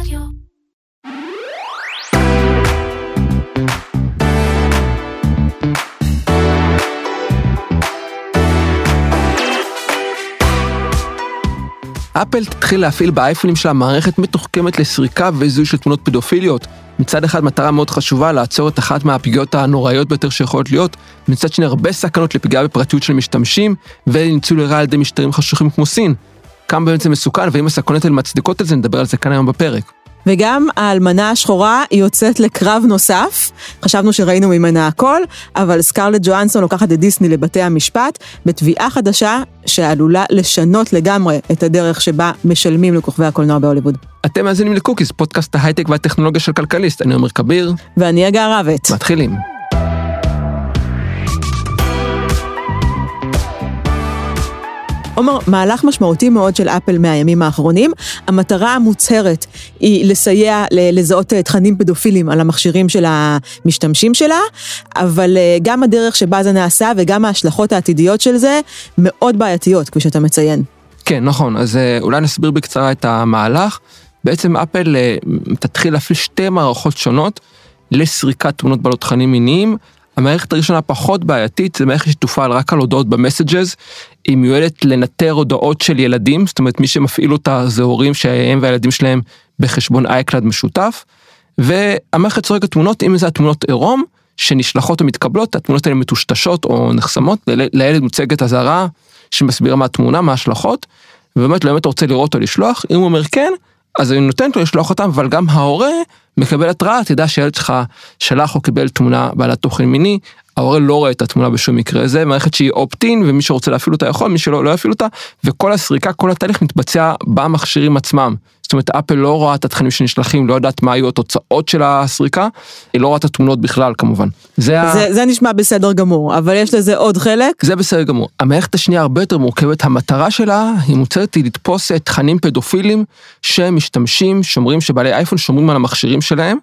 רדיו. אפל תתחיל להפעיל באייפונים שלה מערכת מתוחכמת לסריקה וזיהוי של תמונות פדופיליות. מצד אחד מטרה מאוד חשובה לעצור את אחת מהפגיעות הנוראיות ביותר שיכולות להיות, מצד שני הרבה סכנות לפגיעה בפרטיות של משתמשים וניצול לרעה על ידי משטרים חשוכים כמו סין. כמה באמת זה מסוכן ואם הסכנות האלה מצדיקות את זה נדבר על זה כאן היום בפרק. וגם האלמנה השחורה יוצאת לקרב נוסף. חשבנו שראינו ממנה הכל, אבל סקרלט ג'ואנסון לוקחת את דיסני לבתי המשפט בתביעה חדשה שעלולה לשנות לגמרי את הדרך שבה משלמים לכוכבי הקולנוע בהוליווד. אתם מאזינים לקוקיס, פודקאסט ההייטק והטכנולוגיה של כלכליסט, אני עומר כביר, ואני הגר רבת. מתחילים. עומר, מהלך משמעותי מאוד של אפל מהימים האחרונים. המטרה המוצהרת היא לסייע לזהות תכנים פדופילים על המכשירים של המשתמשים שלה, אבל אה, גם הדרך שבה זה נעשה וגם ההשלכות העתידיות של זה מאוד בעייתיות, כפי שאתה מציין. כן, נכון, אז אה, אולי נסביר בקצרה את המהלך. בעצם אפל אה, תתחיל להפעיל שתי מערכות שונות לסריקת תמונות בעלות תכנים מיניים. המערכת הראשונה פחות בעייתית, זה מערכת שתופעל רק על הודעות במסג'ז, היא מיועדת לנטר הודעות של ילדים, זאת אומרת מי שמפעיל אותה זה הורים שהם והילדים שלהם בחשבון אייקלד משותף, והמערכת סורקת תמונות, אם זה התמונות עירום, שנשלחות או מתקבלות, התמונות האלה מטושטשות או נחסמות, לילד מוצגת אזהרה שמסבירה מה התמונה, מה ההשלכות, ובאמת לא באמת רוצה לראות או לשלוח, אם הוא אומר כן, אז אני נותנת לו לשלוח אותם, אבל גם ההורה מקבל התראה, תדע שהילד שלך שלח או קיבל תמונה בעלת תוכן מיני, ההורה לא רואה את התמונה בשום מקרה, זה מערכת שהיא אופטין, ומי שרוצה להפעיל אותה יכול, מי שלא, לא יפעיל אותה, וכל הסריקה, כל התהליך מתבצע במכשירים עצמם. זאת אומרת, אפל לא רואה את התכנים שנשלחים, לא יודעת מה היו התוצאות של הסריקה, היא לא רואה את התמונות בכלל כמובן. זה, ה... זה, זה נשמע בסדר גמור, אבל יש לזה עוד חלק. זה בסדר גמור. המערכת השנייה הרבה יותר מורכבת, המטרה שלה היא מוצרת היא לתפוס אה, תכנים פדופילים שמשתמשים, שומרים, שבעלי אייפון שומרים על המכשירים שלהם,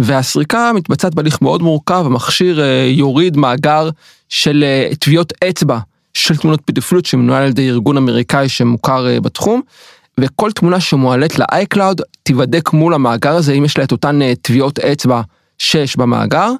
והסריקה מתבצעת בהליך מאוד מורכב, המכשיר אה, יוריד מאגר של אה, טביעות אצבע של תמונות פדופיליות שמנוהל על ידי ארגון אמריקאי שמוכר אה, בתחום, וכל תמונה שמועלית ל-iCloud תיבדק מול המאגר הזה, אם יש לה את אותן טביעות אצבע שיש במאגר,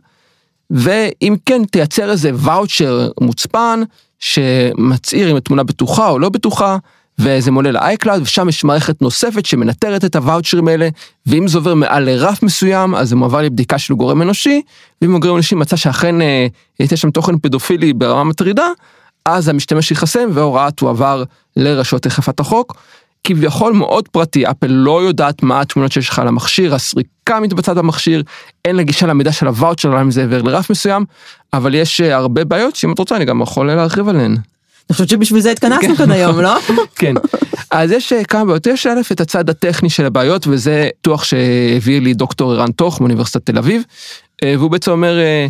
ואם כן תייצר איזה ואוצ'ר מוצפן שמצהיר אם התמונה בטוחה או לא בטוחה, וזה מולה ל-iCloud, ושם יש מערכת נוספת שמנטרת את הוואוצ'רים האלה, ואם זה עובר מעל לרף מסוים, אז זה מועבר לבדיקה של גורם אנושי, ואם הגורם האנושי מצא שאכן אה, יש שם תוכן פדופילי ברמה מטרידה, אז המשתמש ייחסם וההוראה תועבר לרשויות אכיפת החוק. כביכול מאוד פרטי, אפל לא יודעת מה התמונות שיש לך על המכשיר, הסריקה מתבצעת במכשיר, אין לה גישה למידע של הוואוצ'ר, אם זה עבר לרף מסוים, אבל יש אה, הרבה בעיות שאם את רוצה אני גם יכול להרחיב עליהן. אני חושבת שבשביל זה התכנסנו כאן היום, לא? כן. אז יש אה, כמה בעיות, יש א' את הצד הטכני של הבעיות וזה ניתוח שהביא לי דוקטור ערן תוך מאוניברסיטת תל אביב, אה, והוא בעצם אומר, אה,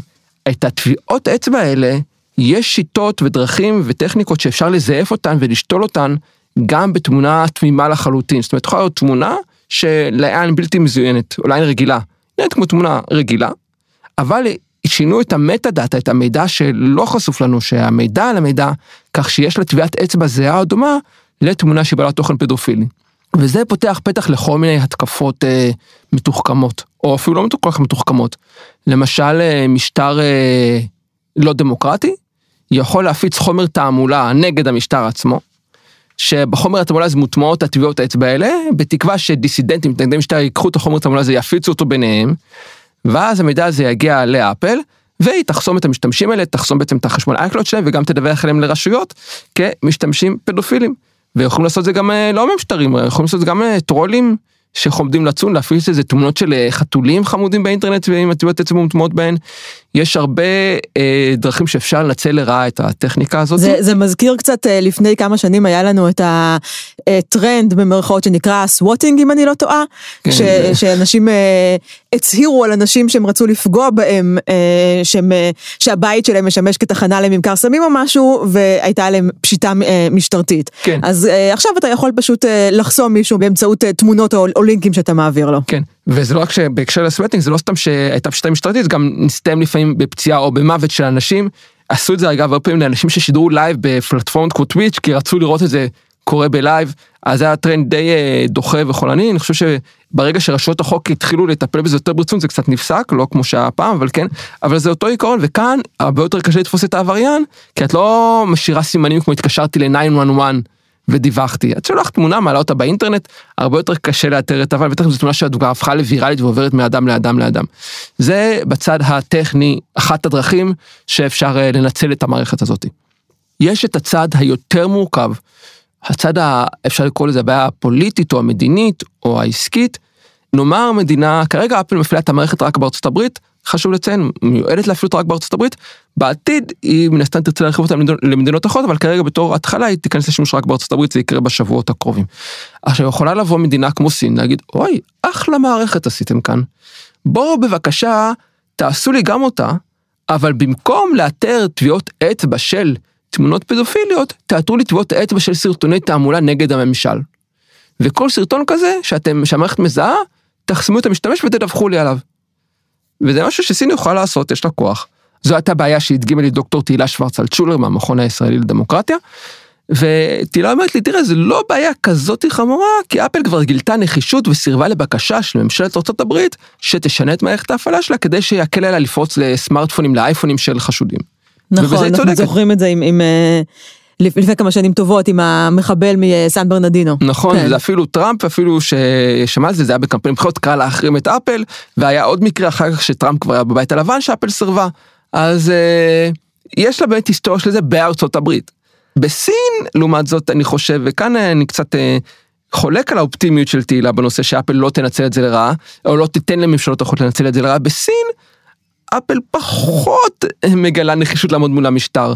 את הטביעות אצבע האלה, יש שיטות ודרכים וטכניקות שאפשר לזייף אותן ולשתול אותן גם בתמונה תמימה לחלוטין, זאת אומרת יכולה להיות תמונה שלעין בלתי מזוינת, או לעין רגילה, נראית כמו תמונה רגילה, אבל שינו את המטה דאטה, את המידע שלא חשוף לנו, שהמידע על המידע, כך שיש לה טביעת אצבע זהה או דומה לתמונה שהיא בעלת תוכן פדופילי. וזה פותח פתח לכל מיני התקפות אה, מתוחכמות, או אפילו לא כל כך מתוחכמות. למשל, אה, משטר אה, לא דמוקרטי יכול להפיץ חומר תעמולה נגד המשטר עצמו, שבחומר התעמולה הזה מוטמעות הטביעות האצבע האלה, בתקווה שדיסידנטים, מתנגדי משטר, ייקחו את החומר התעמולה הזה, יפיצו אותו ביניהם, ואז המידע הזה יגיע לאפל, והיא תחסום את המשתמשים האלה, תחסום בעצם את החשבון iCloud שלהם, וגם תדווח עליהם לרשויות כמשתמשים פדופילים. ויכולים לעשות את זה גם אה, לא ממשטרים, יכולים לעשות את זה גם אה, טרולים שחומדים לצון, להפיץ איזה תמונות של אה, חתולים חמודים באינטרנט ועם הטביעות אצבע מוטמעות בהן. יש הרבה אה, דרכים שאפשר לנצל לרעה את הטכניקה הזאת. זה, זה מזכיר קצת, אה, לפני כמה שנים היה לנו את הטרנד במרכאות שנקרא swatting, אם אני לא טועה, כן, ש, שאנשים אה, הצהירו על אנשים שהם רצו לפגוע בהם, אה, שהם, אה, שהבית שלהם משמש כתחנה לממכר סמים או משהו, והייתה עליהם פשיטה אה, משטרתית. כן. אז אה, עכשיו אתה יכול פשוט אה, לחסום מישהו באמצעות אה, תמונות או, או לינקים שאתה מעביר לו. כן, וזה לא רק שבהקשר ל-swatting, זה לא סתם שהייתה פשיטה משטרתית, זה גם הסתיים לפעמים בפציעה או במוות של אנשים. עשו את זה אגב הרבה פעמים לאנשים ששידרו live בפלטפורמות כמו טוויץ', כי רצו לראות את זה קורה ב-live, אז זה היה טרנד די אה, דוחה וחולני, אני חושב שברגע שרשויות החוק התחילו לטפל בזה יותר ברצינות זה קצת נפסק, לא כמו שהיה פעם, אבל כן, אבל זה אותו עיקרון, וכאן הרבה יותר קשה לתפוס את העבריין, כי את לא משאירה סימנים כמו התקשרתי ל-911 ודיווחתי. את שולחת תמונה, מעלה אותה באינטרנט, הרבה יותר קשה לאתר את העבריין, בטח זו תמונה שלדוגמה הפכה לוויראלית ועוברת מאדם לאדם לאדם. זה בצד הטכני, אחת הדרכים שאפשר אה, לנצל את המערכת הזאת. יש את הצד היותר מורכב, הצד, ה, אפשר לקרוא לזה הבעיה הפוליטית או המדינית או העסקית. נאמר המדינה, כרגע אפל מפעילה את המערכת רק בארצות הברית, חשוב לציין, מיועדת להפעיל אותה רק בארצות הברית, בעתיד היא מן הסתם תרצה להרחיב אותה למדינות אחרות, אבל כרגע בתור התחלה היא תיכנס לשימוש רק בארצות הברית, זה יקרה בשבועות הקרובים. עכשיו יכולה לבוא מדינה כמו סין, להגיד, אוי, אחלה מערכת עשיתם כאן. בואו בבקשה, תעשו לי גם אותה, אבל במקום לאתר טביעות אצבע של תמונות פדופיליות, תאתרו לי טביעות אצבע של סרטוני תעמולה נגד הממשל. וכל סרטון כזה שאתם, שהמערכת מזהה, תחסמו את המשתמש ותדווחו לי עליו. וזה משהו שסין יכולה לעשות, יש לה כוח. זו הייתה בעיה שהדגימה לי דוקטור תהילה שוורצלצ'ולר מהמכון הישראלי לדמוקרטיה. ותהילה אומרת לי, תראה, זה לא בעיה כזאת חמורה, כי אפל כבר גילתה נחישות וסירבה לבקשה של ממשלת ארה"ב שתשנה את מערכת ההפעלה שלה כדי שיקל עליה לפרוץ לסמארטפונים, לאייפונים של חשודים. נכון, אנחנו זוכרים את זה עם, עם אה, לפני כמה שנים טובות עם המחבל מסן ברנדינו. נכון, כן. וזה אפילו טראמפ, אפילו ששמע על זה, זה היה בקמפיין בחירות, קרא להחרים את אפל, והיה עוד מקרה אחר כך שטראמפ כבר היה בבית הלבן שאפל סירבה. אז אה, יש לה באמת היסטוריה של זה בארצות הברית. בסין, לעומת זאת, אני חושב, וכאן אני קצת אה, חולק על האופטימיות של תהילה בנושא שאפל לא תנצל את זה לרעה, או לא תיתן לממשלות אחרות לנצל את זה לרעה, בסין, אפל פחות מגלה נחישות לעמוד מול המשטר.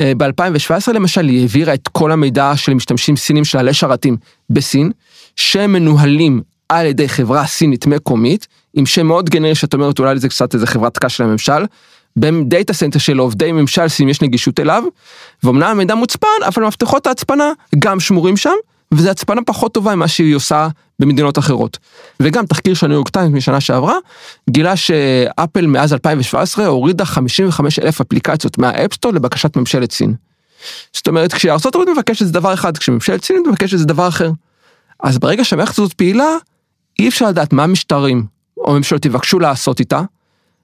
אה, ב-2017 למשל היא העבירה את כל המידע של משתמשים סינים שלה לשרתים בסין, שמנוהלים על ידי חברה סינית מקומית, עם שם מאוד גנרי שאת אומרת אולי זה קצת איזה חברת קש של הממשל, ב-data center שלעובדי ממשל סין יש נגישות אליו, ואומנם המידע מוצפן, אבל מפתחות ההצפנה גם שמורים שם, וזו הצפנה פחות טובה ממה שהיא עושה במדינות אחרות. וגם תחקיר של ניו יורק טיימס משנה שעברה, גילה שאפל מאז 2017 הורידה 55 אלף אפליקציות מה-App Store לבקשת ממשלת סין. זאת אומרת, כשארצות הברית מבקשת זה דבר אחד, כשממשלת סין מבקשת זה דבר אחר. אז ברגע שהמערכת הזאת פעילה, אי אפשר לדעת מה המשטרים או ממשלות יבקשו לעשות איתה,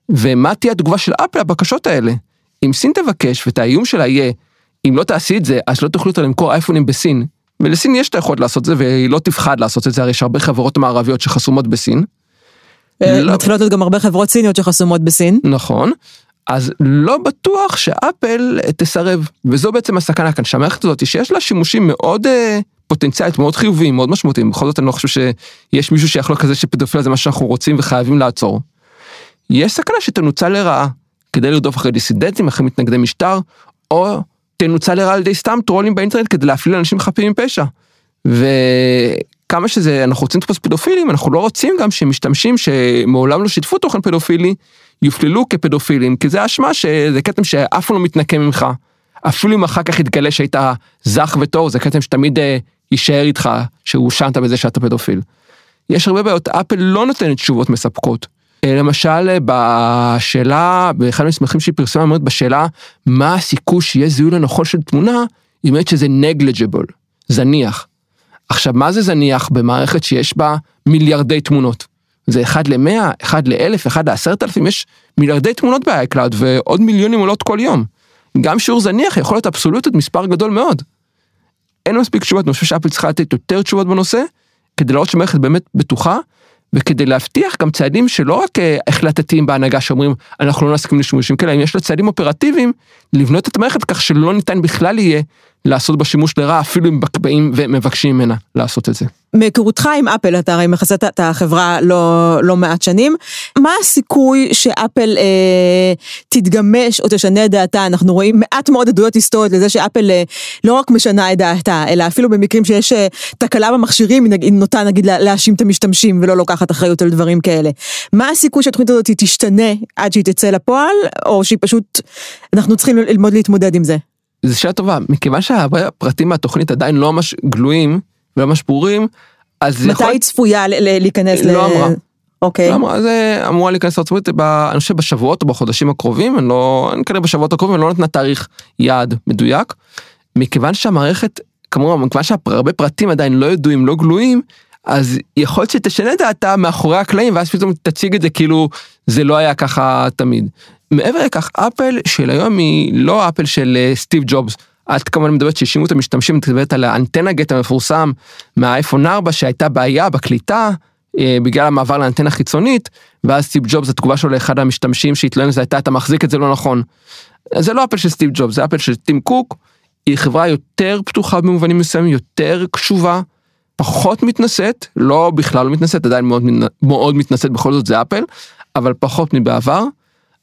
ומה תהיה התגובה של אפל לבקשות האלה. אם סין תבקש ואת האיום שלה יהיה, אם לא תעשי את זה, אז לא תוכלו יותר למכור אייפונים בסין, ולסין יש את היכולת לעשות את זה, והיא לא תפחד לעשות את זה, הרי יש הרבה חברות מערביות שחסומות בסין. אה, לא- מתחילות להיות גם הרבה חברות סיניות שחסומות בסין. נכון. אז לא בטוח שאפל אה, תסרב, וזו בעצם הסכנה כאן, שהמערכת הזאת שיש לה שימושים מאוד אה, פוטנציאלית, מאוד חיוביים, מאוד משמעותיים, בכל זאת אני לא חושב שיש מישהו שיחלוק כזה שפדופיל זה מה שאנחנו רוצים וחייבים לעצור. יש סכנה שתנוצל לרעה, כדי לרדוף אחרי דיסידנטים, אחרי מתנגדי משטר, או תנוצל לרעה על ידי סתם טרולים באינטרנט כדי להפליל אנשים חפים מפשע. וכמה שזה, אנחנו רוצים לתפוס פדופילים, אנחנו לא רוצים גם שמשתמשים שמעולם לא שיתפו תוכן פדופילי, יופללו כפדופילים, כי זה אשמה שזה כתם שאף פעם לא מתנקם ממך. אפילו אם אחר כך יתגלה שהיית זך וטוב, זה כתם שתמיד אה, יישאר איתך, שהואשמת בזה שאתה פדופיל. יש הרבה בעיות, אפל לא נותנת תשובות מספקות. אה, למשל אה, בשאלה, באחד המסמכים שהיא פרסמה אומרת בשאלה מה הסיכוי שיהיה זיהוי לנכון של תמונה, היא אומרת שזה negligible, זניח. עכשיו מה זה זניח במערכת שיש בה מיליארדי תמונות? זה אחד למאה, אחד לאלף, אחד לעשרת אלפים, יש מיליארדי תמונות ב-iCloud ועוד מיליונים עולות כל יום. גם שיעור זניח יכול להיות אבסולוטית מספר גדול מאוד. אין מספיק תשובות, אני חושב שאפל צריכה לתת יותר תשובות בנושא, כדי לראות שמערכת באמת בטוחה, וכדי להבטיח גם צעדים שלא רק אה, החלטתיים בהנהגה שאומרים אנחנו לא נסכים לשימושים כאלה, אם יש לה צעדים אופרטיביים, לבנות את המערכת כך שלא ניתן בכלל יהיה לעשות בה שימוש לרע אפילו אם באים ומבקשים ממנה לעשות את זה. מהיכרותך עם אפל, אתה הרי מכסת את החברה לא, לא מעט שנים, מה הסיכוי שאפל אה, תתגמש או תשנה את דעתה? אנחנו רואים מעט מאוד עדויות היסטוריות לזה שאפל אה, לא רק משנה את דעתה, אלא אפילו במקרים שיש אה, תקלה במכשירים, היא נוטה נגיד להאשים את המשתמשים ולא לוקחת אחריות על דברים כאלה. מה הסיכוי שהתוכנית הזאת תשתנה עד שהיא תצא לפועל, או שהיא פשוט, אנחנו צריכים ללמוד להתמודד עם זה? זו שאלה טובה, מכיוון שהפרטים מהתוכנית עדיין לא ממש גלויים ולא ממש ברורים, אז... מתי היא צפויה להיכנס ל... לא אמרה. אוקיי. לא אמרה, זה אמורה להיכנס לארצות הברית, אני חושב בשבועות או בחודשים הקרובים, אני לא, אני כנראה בשבועות הקרובים, אני לא נתנה תאריך יעד מדויק, מכיוון שהמערכת כמובן, מכיוון שהרבה פרטים עדיין לא ידועים, לא גלויים, אז יכול להיות שתשנה דעתה מאחורי הקלעים, ואז פתאום תציג את זה כאילו זה לא היה ככה תמיד. מעבר לכך, אפל של היום היא לא אפל של אה, סטיב ג'ובס. את כמובן מדברת שהאשימו את המשתמשים, את מדברת על האנטנה גט המפורסם מהאייפון 4 שהייתה בעיה בקליטה אה, בגלל המעבר לאנטנה חיצונית, ואז סטיב ג'ובס התגובה שלו לאחד המשתמשים שהתלונן לזה הייתה אתה מחזיק את זה לא נכון. זה לא אפל של סטיב ג'ובס, זה אפל של טים קוק, היא חברה יותר פתוחה במובנים מסוימים, יותר קשובה, פחות מתנשאת, לא בכלל לא מתנשאת, עדיין מאוד, מאוד מתנשאת, בכל זאת זה אפל, אבל פחות מבעבר,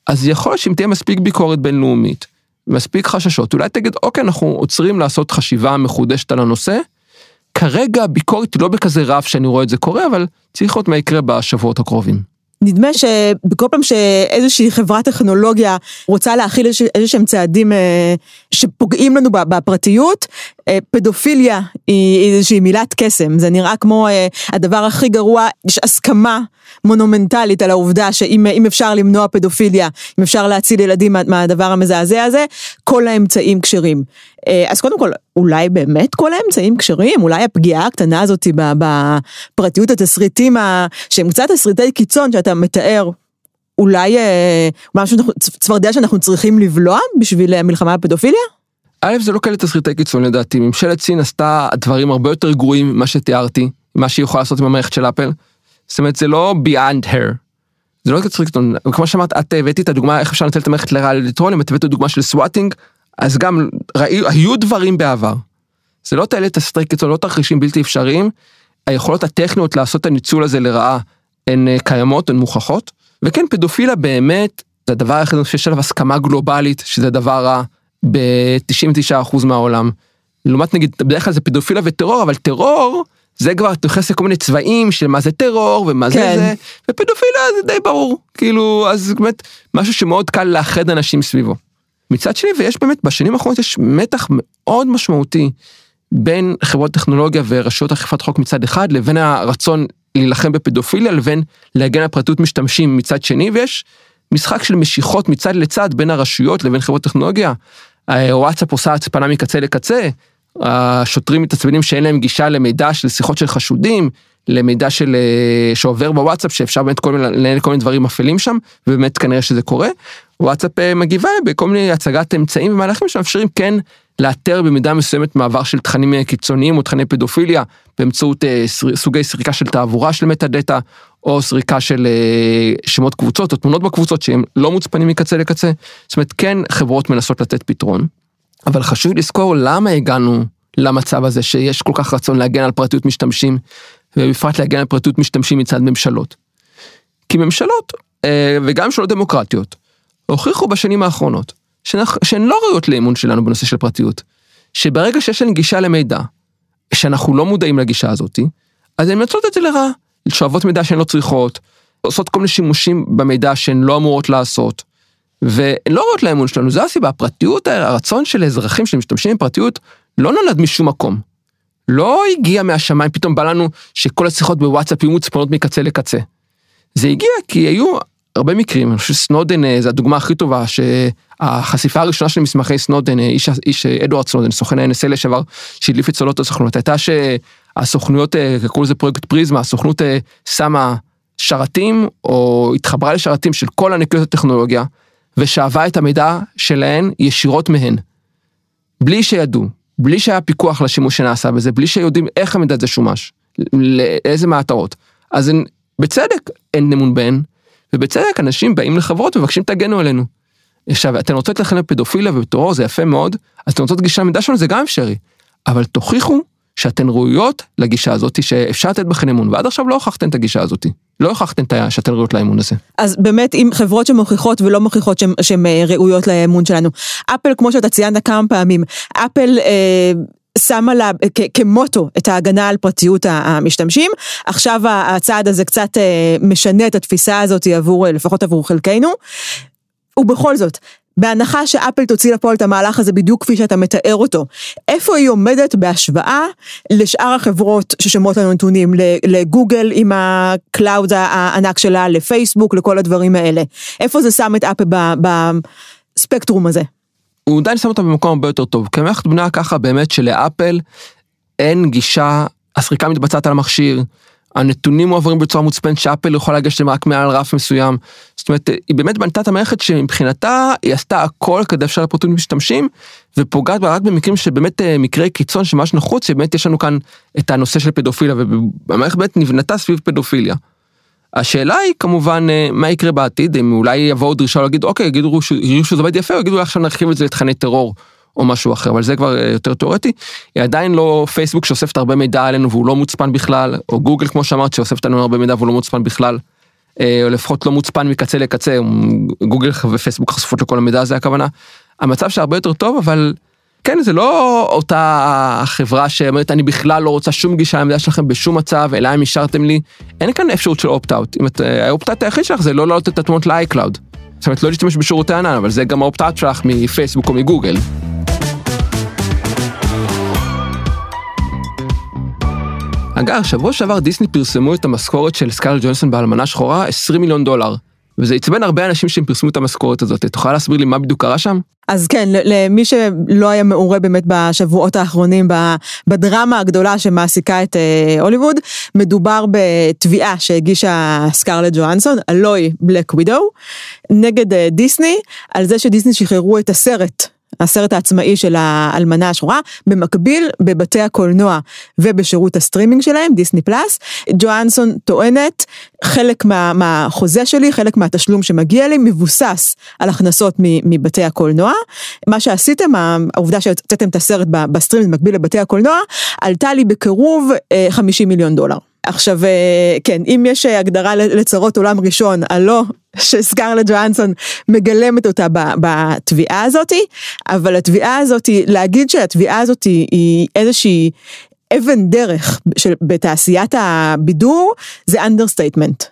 אז יכול להיות שאם תהיה מספיק ביקורת בינלאומית, מספיק חששות, אולי תגיד, אוקיי, אנחנו עוצרים לעשות חשיבה מחודשת על הנושא, כרגע הביקורת לא בכזה רף שאני רואה את זה קורה, אבל צריך לראות מה יקרה בשבועות הקרובים. נדמה שבכל פעם שאיזושהי חברת טכנולוגיה רוצה להכיל איזה שהם צעדים אה, שפוגעים לנו בפרטיות, פדופיליה היא איזושהי מילת קסם, זה נראה כמו אה, הדבר הכי גרוע, יש הסכמה מונומנטלית על העובדה שאם אפשר למנוע פדופיליה, אם אפשר להציל ילדים מהדבר המזעזע הזה, כל האמצעים כשרים. אז קודם כל, אולי באמת כל האמצעים כשרים? אולי הפגיעה הקטנה הזאת בפרטיות התסריטים שהם קצת תסריטי קיצון שאתה מתאר, אולי משהו, צפרדע שאנחנו צריכים לבלוע בשביל המלחמה בפדופיליה? א', זה לא כאלה תסריטי קיצון לדעתי, ממשלת סין עשתה דברים הרבה יותר גרועים ממה שתיארתי, מה שהיא יכולה לעשות עם המערכת של אפל. זאת אומרת, זה לא beyond her. זה לא תסריט קיצון, כמו שאמרת, את הבאתי את הדוגמה איך אפשר לנצל את המערכת לרעה אלקטרונים, את הבאת את הדוגמה של סוואטינג, אז גם ראי, היו דברים בעבר. זה לא תעלה תסריטי קיצון, לא תרחישים בלתי אפשריים, היכולות הטכניות לעשות את הניצול הזה לרעה הן אה, קיימות, הן מוכחות, וכן פדופילה באמת, זה הדבר היחיד שיש עליו הסכמה גלובלית, שזה דבר רע. ב-99% מהעולם. לעומת נגיד, בדרך כלל זה פדופילה וטרור, אבל טרור, זה כבר תוכנס לכל מיני צבעים של מה זה טרור ומה כן. זה זה, ופדופילה זה די ברור, כאילו, אז באמת, משהו שמאוד קל לאחד אנשים סביבו. מצד שני, ויש באמת, בשנים האחרונות יש מתח מאוד משמעותי בין חברות טכנולוגיה ורשויות אכיפת חוק מצד אחד, לבין הרצון להילחם בפדופיליה, לבין להגן על פרטיות משתמשים מצד שני, ויש משחק של משיכות מצד לצד בין הרשויות לבין חברות טכנולוגיה. וואטסאפ עושה הצפנה מקצה לקצה, השוטרים מתעצבנים שאין להם גישה למידע של שיחות של חשודים, למידע של אה, שעובר בוואטסאפ שאפשר באמת כל מיני, לנהל כל מיני דברים אפלים שם, ובאמת כנראה שזה קורה. וואטסאפ אה, מגיבה בכל מיני הצגת אמצעים ומהלכים שמאפשרים כן לאתר במידה מסוימת מעבר של תכנים אה, קיצוניים או תכני פדופיליה באמצעות סוגי סריקה של תעבורה של מטה דאטה או סריקה של שמות קבוצות או תמונות בקבוצות שהם לא מוצפנים מקצה לקצה. זאת אומרת כן חברות מנסות לתת פתרון. אבל חשוב לזכור למה הגענו למצב הזה שיש כל כך רצון להגן על פרטיות משתמשים ובפרט להגן על פרטיות משתמשים מצד ממשלות. כי ממשלות אה, וגם ממשלות דמוקרטיות הוכיחו בשנים האחרונות שהן לא ראויות לאמון שלנו בנושא של פרטיות. שברגע שיש להן גישה למידע, שאנחנו לא מודעים לגישה הזאתי, אז הן מנצלות את זה לרעה, שואבות מידע שהן לא צריכות, עושות כל מיני שימושים במידע שהן לא אמורות לעשות, והן לא ראויות לאמון שלנו, זו הסיבה, הפרטיות, הרצון של אזרחים שמשתמשים בפרטיות, לא נולד משום מקום. לא הגיע מהשמיים, פתאום בא לנו שכל השיחות בוואטסאפ יהיו מוצפנות מקצה לקצה. זה הגיע כי היו הרבה מקרים, אני חושב שסנודן אה, זה הדוגמה הכי טובה, שהחשיפה הראשונה של מסמכי סנודן, אה, איש, איש אה, אדוארד סנודן, סוכן ה-NSA לשעבר, שהדליף את צולות הסוכנות, הייתה שהסוכנויות, קראו לזה פרויקט פריזמה, הסוכנות שמה שרתים, או התחברה לשרתים של כל ענקיות הטכנולוגיה, ושאבה את המידע שלהן ישירות מהן. בלי שידעו, בלי שהיה פיקוח לשימוש שנעשה בזה, בלי שיודעים איך המידע הזה שומש, לאיזה מטרות. אז אין, בצדק אין אמון בהן, ובצדק אנשים באים לחברות ומבקשים תגנו עלינו. עכשיו, אתן רוצות לכן לפדופילה ובטרור זה יפה מאוד, אז אתן רוצות גישה למידע שלנו זה גם אפשרי. אבל תוכיחו שאתן ראויות לגישה הזאת, שאפשר לתת בכן אמון, ועד עכשיו לא הוכחתן את הגישה הזאת. לא הוכחתן שאתן ראויות לאמון הזה. אז באמת, עם חברות שמוכיחות ולא מוכיחות שהן אה, ראויות לאמון שלנו. אפל, כמו שאתה ציינת כמה פעמים, אפל... אה, שמה לה כמוטו את ההגנה על פרטיות המשתמשים. עכשיו הצעד הזה קצת אה, משנה את התפיסה הזאת עבור, לפחות עבור חלקנו. ובכל זאת, בהנחה שאפל תוציא לפועל את המהלך הזה בדיוק כפי שאתה מתאר אותו, איפה היא עומדת בהשוואה לשאר החברות ששומרות לנו נתונים, לגוגל עם ה-cloud הענק שלה, לפייסבוק, לכל הדברים האלה? איפה זה שם את אפל בספקטרום הזה? הוא עדיין שם אותה במקום הרבה יותר טוב, כי המערכת בנויה ככה באמת שלאפל אין גישה, הסריקה מתבצעת על המכשיר, הנתונים מועברים בצורה מוצפנת שאפל יכולה לגשת רק מעל רף מסוים. זאת אומרת, היא באמת בנתה את המערכת שמבחינתה היא עשתה הכל כדי לאפשר פרטיות משתמשים, ופוגעת בה רק במקרים שבאמת אה, מקרי קיצון שממש נחוץ, שבאמת יש לנו כאן את הנושא של פדופיליה, והמערכת באמת נבנתה סביב פדופיליה. השאלה היא כמובן אה, מה יקרה בעתיד, אם אולי יבואו דרישה להגיד אוקיי, יגידו שזה עובד יפה, או יגידו עכשיו נרחיב את זה לתכני טרור. או משהו אחר, אבל זה כבר אה, יותר תיאורטי. היא עדיין לא פייסבוק שאוספת הרבה מידע עלינו והוא לא מוצפן בכלל, או גוגל כמו שאמרת שאוספת לנו הרבה מידע והוא לא מוצפן בכלל, או לפחות לא מוצפן מקצה לקצה, גוגל ופייסבוק חשופות לכל המידע הזה הכוונה. המצב שם הרבה יותר טוב, אבל כן, זה לא אותה חברה שאומרת אני בכלל לא רוצה שום גישה למידע שלכם בשום מצב, אלא אם אישרתם לי, אין כאן אפשרות של opt-out. אה, ה opt-out היחיד שלך זה לא להעלות את התמונות ל-iCloud. זאת אומרת, לא להשתמש בשירותי ענן, אבל זה גם ה opt-out שלך מפייסבוק או מגוגל. אגב, שבוע שעבר דיסני פרסמו את המשכורת של סקארלט ג'ואנסון באלמנה שחורה 20 מיליון דולר. וזה עצבן הרבה אנשים שהם פרסמו את המשכורת הזאת. את יכולה להסביר לי מה בדיוק קרה שם? אז כן, למי שלא היה מעורה באמת בשבועות האחרונים בדרמה הגדולה שמעסיקה את אה, הוליווד, מדובר בתביעה שהגישה סקארלט ג'ואנסון, הלוא היא Black Widow, נגד אה, דיסני, על זה שדיסני שחררו את הסרט הסרט העצמאי של האלמנה השחורה, במקביל בבתי הקולנוע ובשירות הסטרימינג שלהם, דיסני פלאס. ג'ואנסון טוענת, חלק מה, מהחוזה שלי, חלק מהתשלום שמגיע לי, מבוסס על הכנסות מבתי הקולנוע. מה שעשיתם, העובדה שהוצאתם את הסרט בסטרימינג במקביל לבתי הקולנוע, עלתה לי בקירוב 50 אה, מיליון דולר. עכשיו, אה, כן, אם יש הגדרה לצרות עולם ראשון, הרי שסקרלט ג'ואנסון מגלמת אותה בתביעה הזאתי, אבל התביעה הזאתי, להגיד שהתביעה הזאתי היא איזושהי אבן דרך של, בתעשיית הבידור, זה understatement.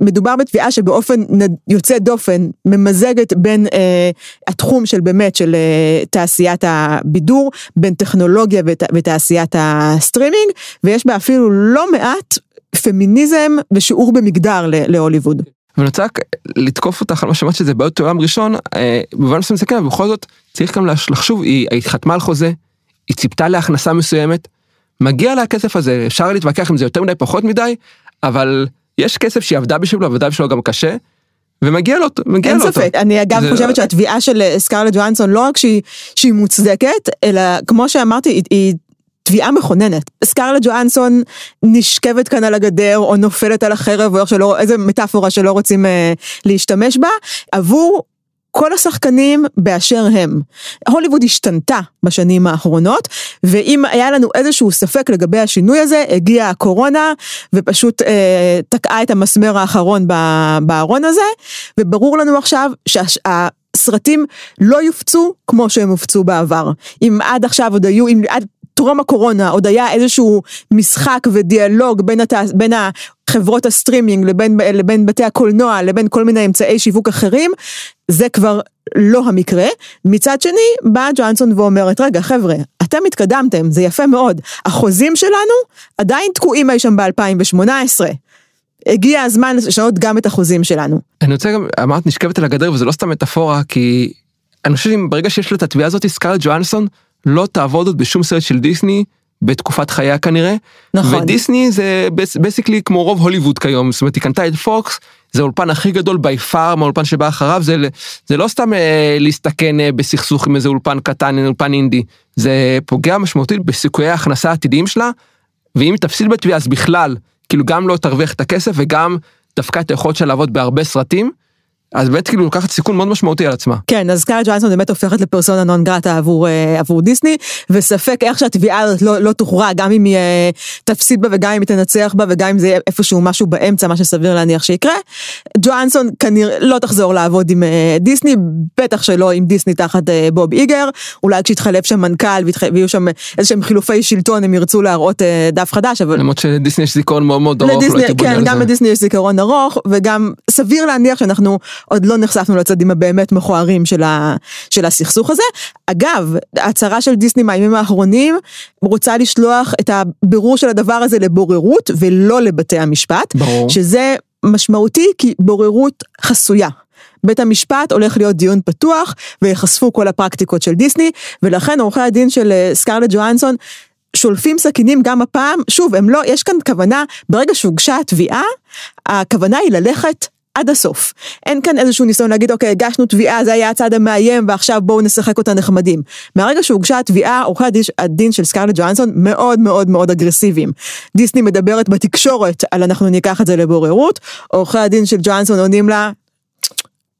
מדובר בתביעה שבאופן יוצא דופן ממזגת בין אה, התחום של באמת של אה, תעשיית הבידור, בין טכנולוגיה ות, ותעשיית הסטרימינג, ויש בה אפילו לא מעט פמיניזם ושיעור במגדר להוליווד. אני רוצה רק לתקוף אותך על מה שאמרת שזה בעיות עולם ראשון, אה, במובן מסוים זה כן, אבל בכל זאת צריך גם לחשוב, היא, היא חתמה על חוזה, היא ציפתה להכנסה מסוימת, מגיע לה הכסף הזה, אפשר להתווכח אם זה יותר מדי פחות מדי, אבל יש כסף שהיא עבדה בשבילו, עבדה בשבילו גם קשה, ומגיע לו, מגיע לו אותו. אין ספק, אני אגב זה... חושבת שהתביעה של אה, סקארלט ג'ואנסון לא רק שהיא, שהיא מוצדקת, אלא כמו שאמרתי, היא, היא תביעה מכוננת. סקארלט ג'ואנסון נשכבת כאן על הגדר או נופלת על החרב או שלא, איזה מטאפורה שלא רוצים אה, להשתמש בה, עבור כל השחקנים באשר הם. הוליווד השתנתה בשנים האחרונות, ואם היה לנו איזשהו ספק לגבי השינוי הזה, הגיעה הקורונה ופשוט אה, תקעה את המסמר האחרון בארון הזה, וברור לנו עכשיו שהסרטים לא יופצו כמו שהם הופצו בעבר. אם עד עכשיו עוד היו, אם עד טרום הקורונה עוד היה איזשהו משחק ודיאלוג בין, הת... בין חברות הסטרימינג לבין, לבין בתי הקולנוע לבין כל מיני אמצעי שיווק אחרים, זה כבר לא המקרה. מצד שני, באה ג'ואנסון ואומרת, רגע חבר'ה, אתם התקדמתם, זה יפה מאוד, החוזים שלנו עדיין תקועים אי שם ב-2018. הגיע הזמן לשנות גם את החוזים שלנו. אני רוצה גם, אמרת נשכבת על הגדר וזה לא סתם מטאפורה, כי אני חושב שברגע שיש לה את התביעה הזאת, סקארלט ג'ואנסון לא תעבוד עוד בשום סרט של דיסני בתקופת חייה כנראה. נכון. ודיסני זה בסיסיקלי כמו רוב הוליווד כיום, זאת אומרת היא קנתה את פוקס, זה האולפן הכי גדול בי פאר מהאולפן שבא אחריו, זה, זה לא סתם אה, להסתכן אה, בסכסוך עם איזה אולפן קטן, אולפן אינדי, זה פוגע משמעותית בסיכויי ההכנסה העתידיים שלה, ואם היא תפסיד בתביעה אז בכלל, כאילו גם לא תרוויח את הכסף וגם דווקא את היכולת שלה לעבוד בהרבה סרטים. אז באמת כאילו לוקחת סיכון מאוד משמעותי על עצמה. כן, אז סקארט ג'ואנסון באמת הופכת לפרסונה נון גרטה עבור, uh, עבור דיסני, וספק איך שהתביעה הזאת לא, לא תוכרע, גם אם היא uh, תפסיד בה וגם אם היא תנצח בה וגם אם זה יהיה איפשהו משהו באמצע, מה שסביר להניח שיקרה. ג'ואנסון כנראה לא תחזור לעבוד עם uh, דיסני, בטח שלא עם דיסני תחת בוב איגר, אולי כשיתחלף שם מנכ"ל ויהיו שם איזה שהם חילופי שלטון הם ירצו להראות דף חדש, אבל... למרות שלדיסני יש זיכרון מאוד מאוד ארוך, לא לדיסני, לא כן, גם לדיסני יש זיכרון ארוך, וגם סביר להניח שאנחנו עוד לא נחשפנו לצדדים הבאמת מכוערים של, ה, של הסכסוך הזה. אגב, ההצהרה של דיסני מהימים האחרונים רוצה לשלוח את הבירור של הדבר הזה לבוררות ולא לבתי המשפט. ברור. שזה משמעותי כי בוררות חסויה. בית המשפט הולך להיות דיון פתוח ויחשפו כל הפרקטיקות של דיסני ולכן עורכי הדין של אה, סקארלט ג'ואנסון שולפים סכינים גם הפעם, שוב, הם לא, יש כאן כוונה, ברגע שהוגשה התביעה, הכוונה היא ללכת עד הסוף. אין כאן איזשהו ניסיון להגיד, אוקיי, הגשנו תביעה, זה היה הצד המאיים, ועכשיו בואו נשחק אותה נחמדים. מהרגע שהוגשה התביעה, עורכי הדין של סקארלט ג'ואנסון מאוד מאוד מאוד אגרסיביים. דיסני מדברת בתקשורת על אנחנו ניקח את זה לבוררות, עורכי הדין של ג'ואנסון עונים לה,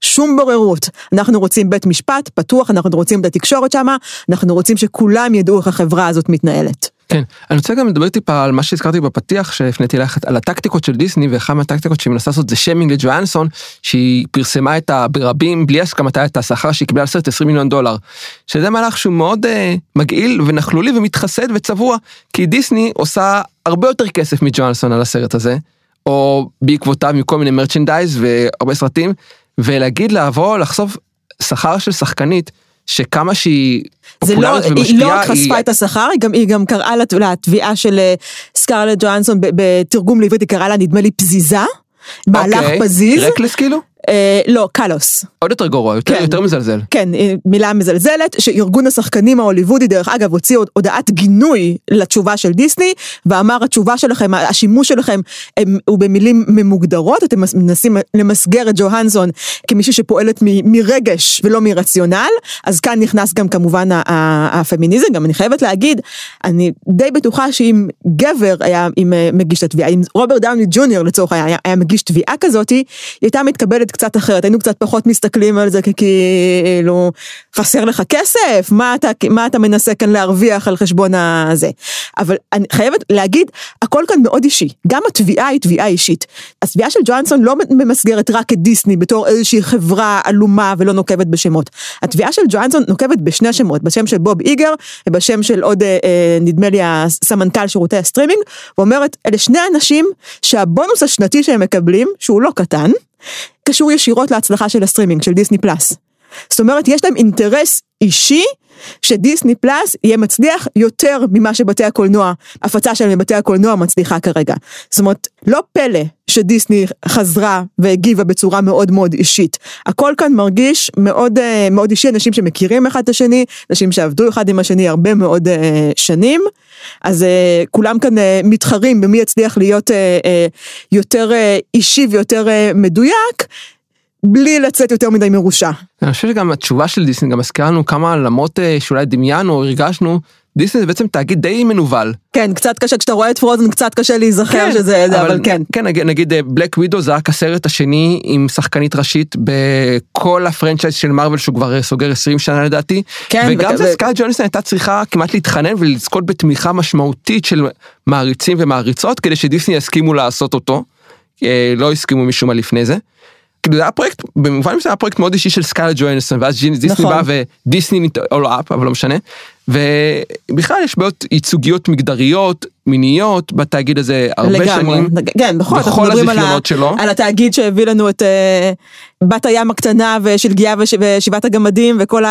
שום בוררות. אנחנו רוצים בית משפט פתוח, אנחנו רוצים את התקשורת שמה, אנחנו רוצים שכולם ידעו איך החברה הזאת מתנהלת. כן, אני רוצה גם לדבר טיפה על מה שהזכרתי בפתיח שהפניתי לך על הטקטיקות של דיסני ואחת מהטקטיקות שהיא מנסה לעשות זה שיימינג לג'ואנסון שהיא פרסמה את ברבים בלי הסכמתה את השכר שהיא קיבלה על סרט 20 מיליון דולר. שזה מהלך שהוא מאוד uh, מגעיל ונכלולי ומתחסד וצבוע כי דיסני עושה הרבה יותר כסף מג'ואנסון על הסרט הזה או בעקבותיו מכל מיני מרצ'נדייז והרבה סרטים ולהגיד לעבור לחשוף שכר של שחקנית שכמה שהיא פופולרית לא, ומשפיעה, היא לא רק חשפה היא... את השכר, היא גם, היא גם קראה לתביעה של אה, סקארלט ג'ואנסון בתרגום לעברית, היא קראה לה נדמה לי פזיזה. מהלך אוקיי, פזיז. רקלס כאילו? אה, לא, קלוס. עוד יותר גרוע, יותר, כן. יותר מזלזל. כן, אה, מילה מזלזלת, שארגון השחקנים ההוליוודי דרך אגב הוציא הודעת גינוי לתשובה של דיסני, ואמר התשובה שלכם, השימוש שלכם הם, הוא במילים ממוגדרות, אתם מנסים למסגר את ג'והנסון כמישהי שפועלת מ, מרגש ולא מרציונל, אז כאן נכנס גם כמובן הפמיניזם, גם אני חייבת להגיד, אני די בטוחה שאם גבר היה אם אה, מגיש את התביעה, אם רוברט דאוני ג'וניור לצורך היה, היה מגיש תביעה כזאתי, היא הייתה מתקבלת קצת אחרת, היינו קצת פחות מסתכלים על זה כאילו חסר לך כסף, מה אתה, מה אתה מנסה כאן להרוויח על חשבון הזה. אבל אני חייבת להגיד, הכל כאן מאוד אישי, גם התביעה היא תביעה אישית. התביעה של ג'ואנסון לא ממסגרת רק את דיסני בתור איזושהי חברה עלומה ולא נוקבת בשמות. התביעה של ג'ואנסון נוקבת בשני השמות, בשם של בוב איגר ובשם של עוד אה, נדמה לי הסמנכ"ל שירותי הסטרימינג, ואומרת אלה שני אנשים שהבונוס השנתי שהם מקבלים, שהוא לא קטן, קשור ישירות להצלחה של הסטרימינג, של דיסני פלאס. זאת אומרת, יש להם אינטרס אישי שדיסני פלאס יהיה מצליח יותר ממה שבתי הקולנוע, הפצה שלהם בבתי הקולנוע מצליחה כרגע. זאת אומרת, לא פלא שדיסני חזרה והגיבה בצורה מאוד מאוד אישית. הכל כאן מרגיש מאוד אה, מאוד אישי, אנשים שמכירים אחד את השני, אנשים שעבדו אחד עם השני הרבה מאוד אה, שנים, אז אה, כולם כאן מתחרים במי יצליח להיות יותר אישי ויותר מדויק. בלי לצאת יותר מדי מרושע. אני חושב שגם התשובה של דיסני גם מזכירה לנו כמה למרות שאולי דמיינו או הרגשנו, דיסני זה בעצם תאגיד די מנוול. כן, קצת קשה, כשאתה רואה את Frozen קצת קשה להיזכר כן, שזה, אבל, אבל כן. כן, נגיד, נגיד Black Widow זה רק הסרט השני עם שחקנית ראשית בכל ה franchise של מארוול שהוא כבר סוגר 20 שנה לדעתי. כן. וגם זה סקארלט ג'ואנסון הייתה צריכה כמעט להתחנן ולזכות בתמיכה משמעותית של מעריצים ומעריצות כדי שדיסני יסכימו לעשות אותו. אה, לא הסכימו משום מה לפני זה. כאילו זה היה פרויקט, במובן מסוים היה פרויקט מאוד אישי של סקארלט ג'ואנסון, ואז דיסני נכון. בא ודיסני או לא אפ, אבל לא משנה. ובכלל יש בעיות ייצוגיות מגדריות, מיניות, בתאגיד הזה הרבה לגמרי. שנים. כן, בכל, בכל הזיכיונות שלו. על התאגיד שהביא לנו את אה, בת הים הקטנה ושלגיה וש, ושבעת הגמדים וכל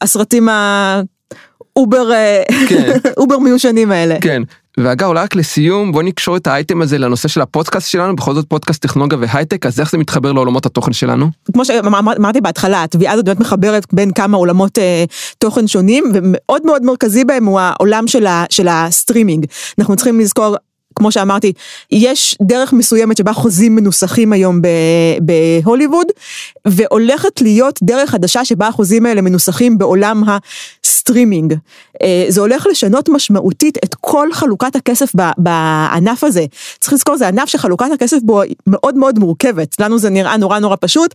הסרטים ה over, אה, כן. over מיושנים האלה. כן, ואגב אולי רק לסיום בוא נקשור את האייטם הזה לנושא של הפודקאסט שלנו בכל זאת פודקאסט טכנולוגיה והייטק אז איך זה מתחבר לעולמות התוכן שלנו? כמו שאמרתי בהתחלה התביעה הזאת באמת מחברת בין כמה עולמות אה, תוכן שונים ומאוד מאוד מרכזי בהם הוא העולם של, ה, של הסטרימינג אנחנו צריכים לזכור כמו שאמרתי, יש דרך מסוימת שבה חוזים מנוסחים היום בהוליווד, והולכת להיות דרך חדשה שבה החוזים האלה מנוסחים בעולם הסטרימינג. אה, זה הולך לשנות משמעותית את כל חלוקת הכסף בענף הזה. צריך לזכור, זה ענף שחלוקת הכסף בו מאוד מאוד מורכבת. לנו זה נראה נורא נורא פשוט.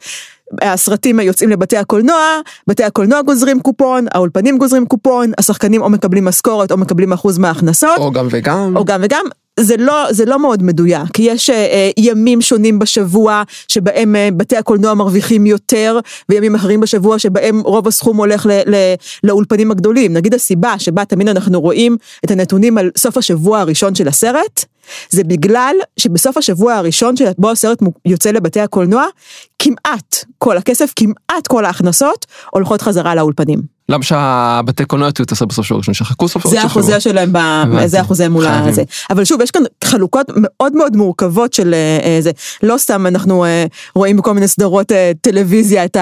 הסרטים יוצאים לבתי הקולנוע, בתי הקולנוע גוזרים קופון, האולפנים גוזרים קופון, השחקנים או מקבלים משכורת או מקבלים אחוז מההכנסות. או גם וגם. או גם וגם. זה לא, זה לא מאוד מדויק, כי יש אה, ימים שונים בשבוע שבהם אה, בתי הקולנוע מרוויחים יותר, וימים אחרים בשבוע שבהם רוב הסכום הולך ל, ל, לאולפנים הגדולים. נגיד הסיבה שבה תמיד אנחנו רואים את הנתונים על סוף השבוע הראשון של הסרט, זה בגלל שבסוף השבוע הראשון שבו הסרט יוצא לבתי הקולנוע, כמעט כל הכסף, כמעט כל ההכנסות הולכות חזרה לאולפנים. למה שהבתי קולנוע יוציאו את הסרט בסוף שבוע ראשון, שחכו סוף שבוע. זה החוזה שלהם, זה החוזה מול הזה. אבל שוב, יש כאן חלוקות מאוד מאוד מורכבות של אה, זה. לא סתם אנחנו אה, רואים בכל מיני סדרות אה, טלוויזיה את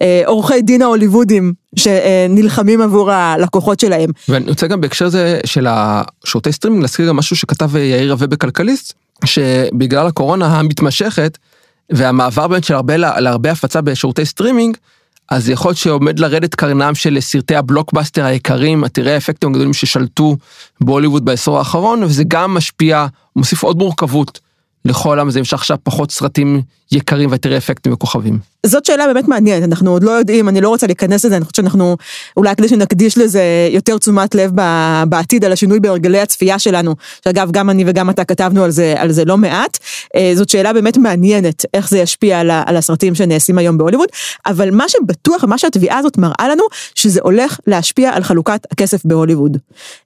העורכי דין ההוליוודים שנלחמים עבור הלקוחות שלהם. ואני רוצה גם בהקשר זה של השירותי סטרימינג להזכיר גם משהו שכתב יאיר רווה בכלכליסט, שבגלל הקורונה המתמשכת והמעבר באמת של הרבה להרבה הפצה בשירותי סטרימינג, אז יכול להיות שעומד לרדת קרנם של סרטי הבלוקבאסטר היקרים, עתירי האפקטים הגדולים ששלטו בהוליווד בעשור האחרון, וזה גם משפיע, מוסיף עוד מורכבות לכל העולם הזה, יש עכשיו פחות סרטים יקרים ועתירי אפקטים וכוכבים. זאת שאלה באמת מעניינת, אנחנו עוד לא יודעים, אני לא רוצה להיכנס לזה, אני חושבת שאנחנו, אולי כדי שנקדיש לזה יותר תשומת לב בעתיד על השינוי בהרגלי הצפייה שלנו, שאגב גם אני וגם אתה כתבנו על זה, על זה לא מעט, אה, זאת שאלה באמת מעניינת, איך זה ישפיע על, על הסרטים שנעשים היום בהוליווד, אבל מה שבטוח, מה שהתביעה הזאת מראה לנו, שזה הולך להשפיע על חלוקת הכסף בהוליווד.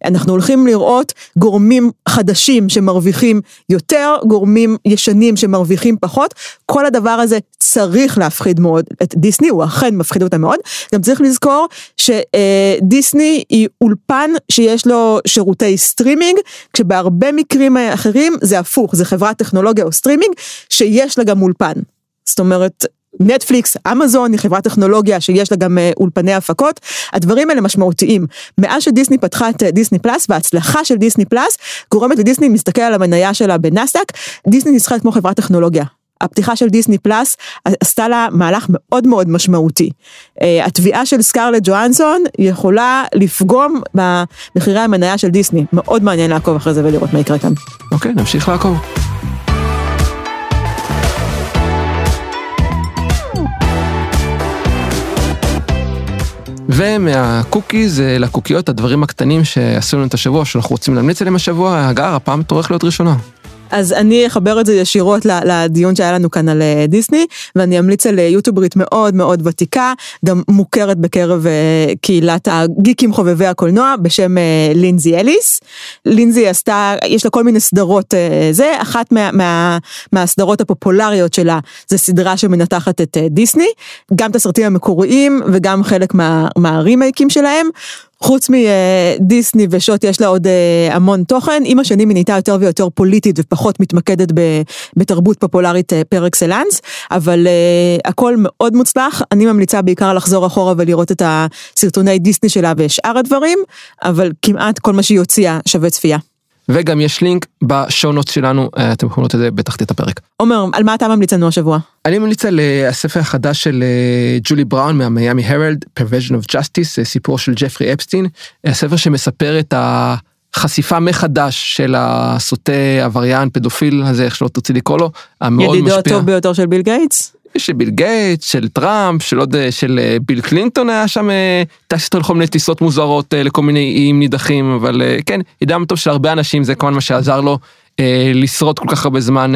אנחנו הולכים לראות גורמים חדשים שמרוויחים יותר, גורמים ישנים שמרוויחים פחות, כל הדבר הזה צריך להפחיד מאוד את דיסני, הוא אכן מפחיד אותה מאוד. גם צריך לזכור שדיסני היא אולפן שיש לו שירותי סטרימינג, כשבהרבה מקרים אחרים זה הפוך, זה חברת טכנולוגיה או סטרימינג שיש לה גם אולפן. זאת אומרת, נטפליקס, אמזון היא חברת טכנולוגיה שיש לה גם אולפני הפקות, הדברים האלה משמעותיים. מאז שדיסני פתחה את דיסני פלאס וההצלחה של דיסני פלאס גורמת לדיסני להסתכל על המניה שלה בנסדק, דיסני נסחרת כמו חברת טכנולוגיה. הפתיחה של דיסני פלאס עשתה לה מהלך מאוד מאוד משמעותי. אה, התביעה של סקארלט ג'ואנסון יכולה לפגום במחירי המניה של דיסני. מאוד מעניין לעקוב אחרי זה ולראות מה יקרה כאן. אוקיי, אוקיי, נמשיך לעקוב. ומה cookies אה, לקוקיות, הדברים הקטנים שעשינו את השבוע, שאנחנו רוצים להמליץ עליהם השבוע, הגר, הפעם הולך להיות ראשונה. אז אני אחבר את זה ישירות לדיון שהיה לנו כאן על אה, דיסני, ואני אמליץ על אה, יוטוברית מאוד מאוד ותיקה, גם מוכרת בקרב אה, קהילת הגיקים חובבי הקולנוע, בשם לינזי אליס. לינזי עשתה, יש לה כל מיני סדרות זה, אחת מה, מה, מהסדרות הפופולריות שלה זה סדרה שמנתחת את דיסני, גם את הסרטים המקוריים וגם חלק מה, מהרימייקים שלהם. חוץ מדיסני ושוט יש לה עוד אה, המון תוכן, עם השנים היא נהייתה יותר ויותר פוליטית ופחות מתמקדת בתרבות פופולרית אה, פר אקסלנס, אבל אה, הכל מאוד מוצלח, אני ממליצה בעיקר לחזור אחורה ולראות את הסרטוני דיסני שלה ושאר הדברים, אבל כמעט כל מה שהיא הוציאה שווה צפייה. וגם יש לינק בשונות שלנו, אה, אתם יכולים לראות את זה בתחתית הפרק. עומר, על מה אתה ממליץ לנו השבוע? אני ממליץ על אה, הספר החדש של אה, ג'ולי בראון מהמיאמי הרלד, Perversion of Justice, סיפור של ג'פרי אפסטין, הספר שמספר את החשיפה מחדש של הסוטה עבריין פדופיל הזה, איך שלא תרצי לקרוא לו, המאוד משפיע. ידידו הטוב ביותר של ביל גייטס? של ביל גייט, של טראמפ, של עוד, של אה, ביל קלינטון היה שם, אה, טס איתו לכל מיני טיסות מוזרות אה, לכל מיני איים נידחים, אבל כן, ידידם הטוב של הרבה אנשים, זה כמובן מה שעזר לו לשרוד כל כך הרבה זמן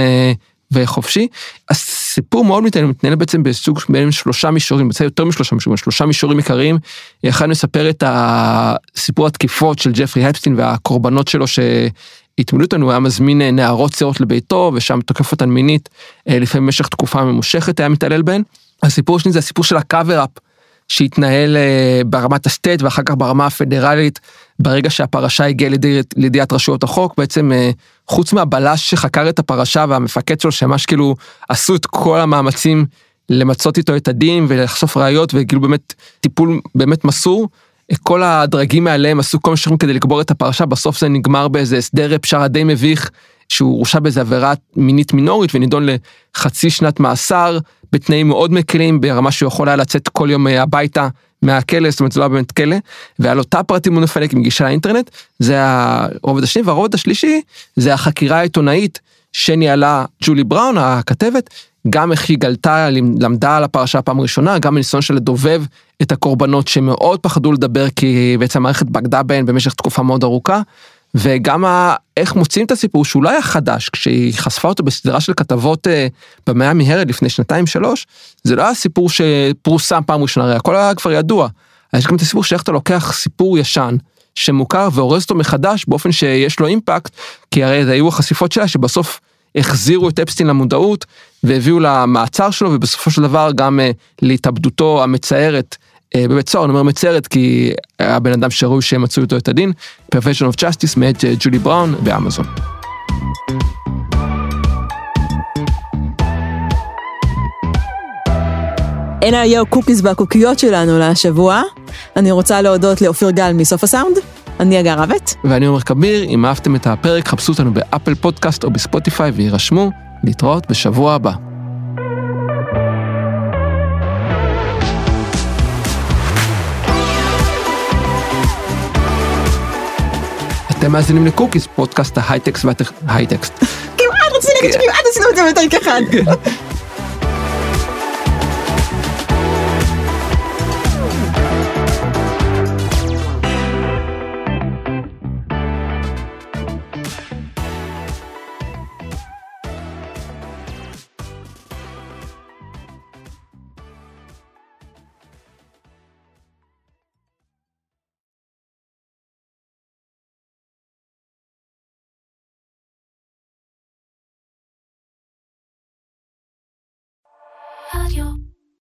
וחופשי. הסיפור מאוד מתנהל, מתנהל בעצם בסוג בין שלושה מישורים, בעצם יותר משלושה מישורים, שלושה מישורים עיקריים. אחד מספר את הסיפור התקיפות של ג'פרי אפסטין והקורבנות שלו התמודדות הוא היה מזמין אה, נערות צעירות לביתו ושם תוקף אותן מינית אה, לפעמים במשך תקופה ממושכת היה מתעלל בהן. הסיפור השני זה הסיפור של הקאבר אפ שהתנהל אה, ברמת הסטייט ואחר כך ברמה הפדרלית ברגע שהפרשה הגיעה לידיעת רשויות החוק בעצם חוץ מהבלש שחקר את הפרשה והמפקד שלו שממש כאילו עשו את כל המאמצים למצות איתו את הדין ולחשוף ראיות וכאילו באמת טיפול באמת מסור. כל הדרגים מעליהם עשו כל מה שהם כדי לקבור את הפרשה, בסוף זה נגמר באיזה הסדר פשרה די מביך, שהוא הורשע באיזה עבירה מינית מינורית ונידון לחצי שנת מאסר, בתנאים מאוד מקלים, ברמה שהוא יכול היה לצאת כל יום הביתה מהכלא, זאת אומרת זה לא היה באמת כלא, ועל אותה פרטים הוא נפלק עם גישה לאינטרנט, זה הרובד השני, והרובד השלישי זה החקירה העיתונאית שניהלה ג'ולי בראון, הכתבת, גם איך היא גלתה, למדה על הפרשה הפעם הראשונה, גם בניסיון של לדובב את הקורבנות שמאוד פחדו לדבר כי בעצם המערכת בגדה בהן במשך תקופה מאוד ארוכה. וגם איך מוצאים את הסיפור שהוא לא היה חדש, כשהיא חשפה אותו בסדרה של כתבות אה, במאה מהרד לפני שנתיים שלוש, זה לא היה סיפור שפורסם פעם ראשונה, הרי הכל היה כבר ידוע. יש גם את הסיפור שאיך אתה לוקח סיפור ישן, שמוכר והורס אותו מחדש באופן שיש לו אימפקט, כי הרי זה היו החשיפות שלה שבסוף החזירו את אפסטין למודעות והביאו למעצר שלו ובסופו של דבר גם אה, להתאבדותו המצערת אה, בבית סוהר, אני אומר מצערת כי היה בן אדם שראוי שימצו איתו את הדין, Perversion of Justice מאת אה, ג'ולי בראון באמזון. אלה היו הקוקיס והקוקיות שלנו להשבוע. אני רוצה להודות לאופיר גל מסוף הסאונד. אני אגר רבת. ואני עומר כביר, אם אהבתם את הפרק, חפשו אותנו באפל פודקאסט או בספוטיפיי והירשמו. להתראות בשבוע הבא. אתם מאזינים לקוקיס, פודקאסט ההייטקס והטכ... הייטקסט. כמעט רציתי להגיד שכמעט עשינו את זה בפרק אחד.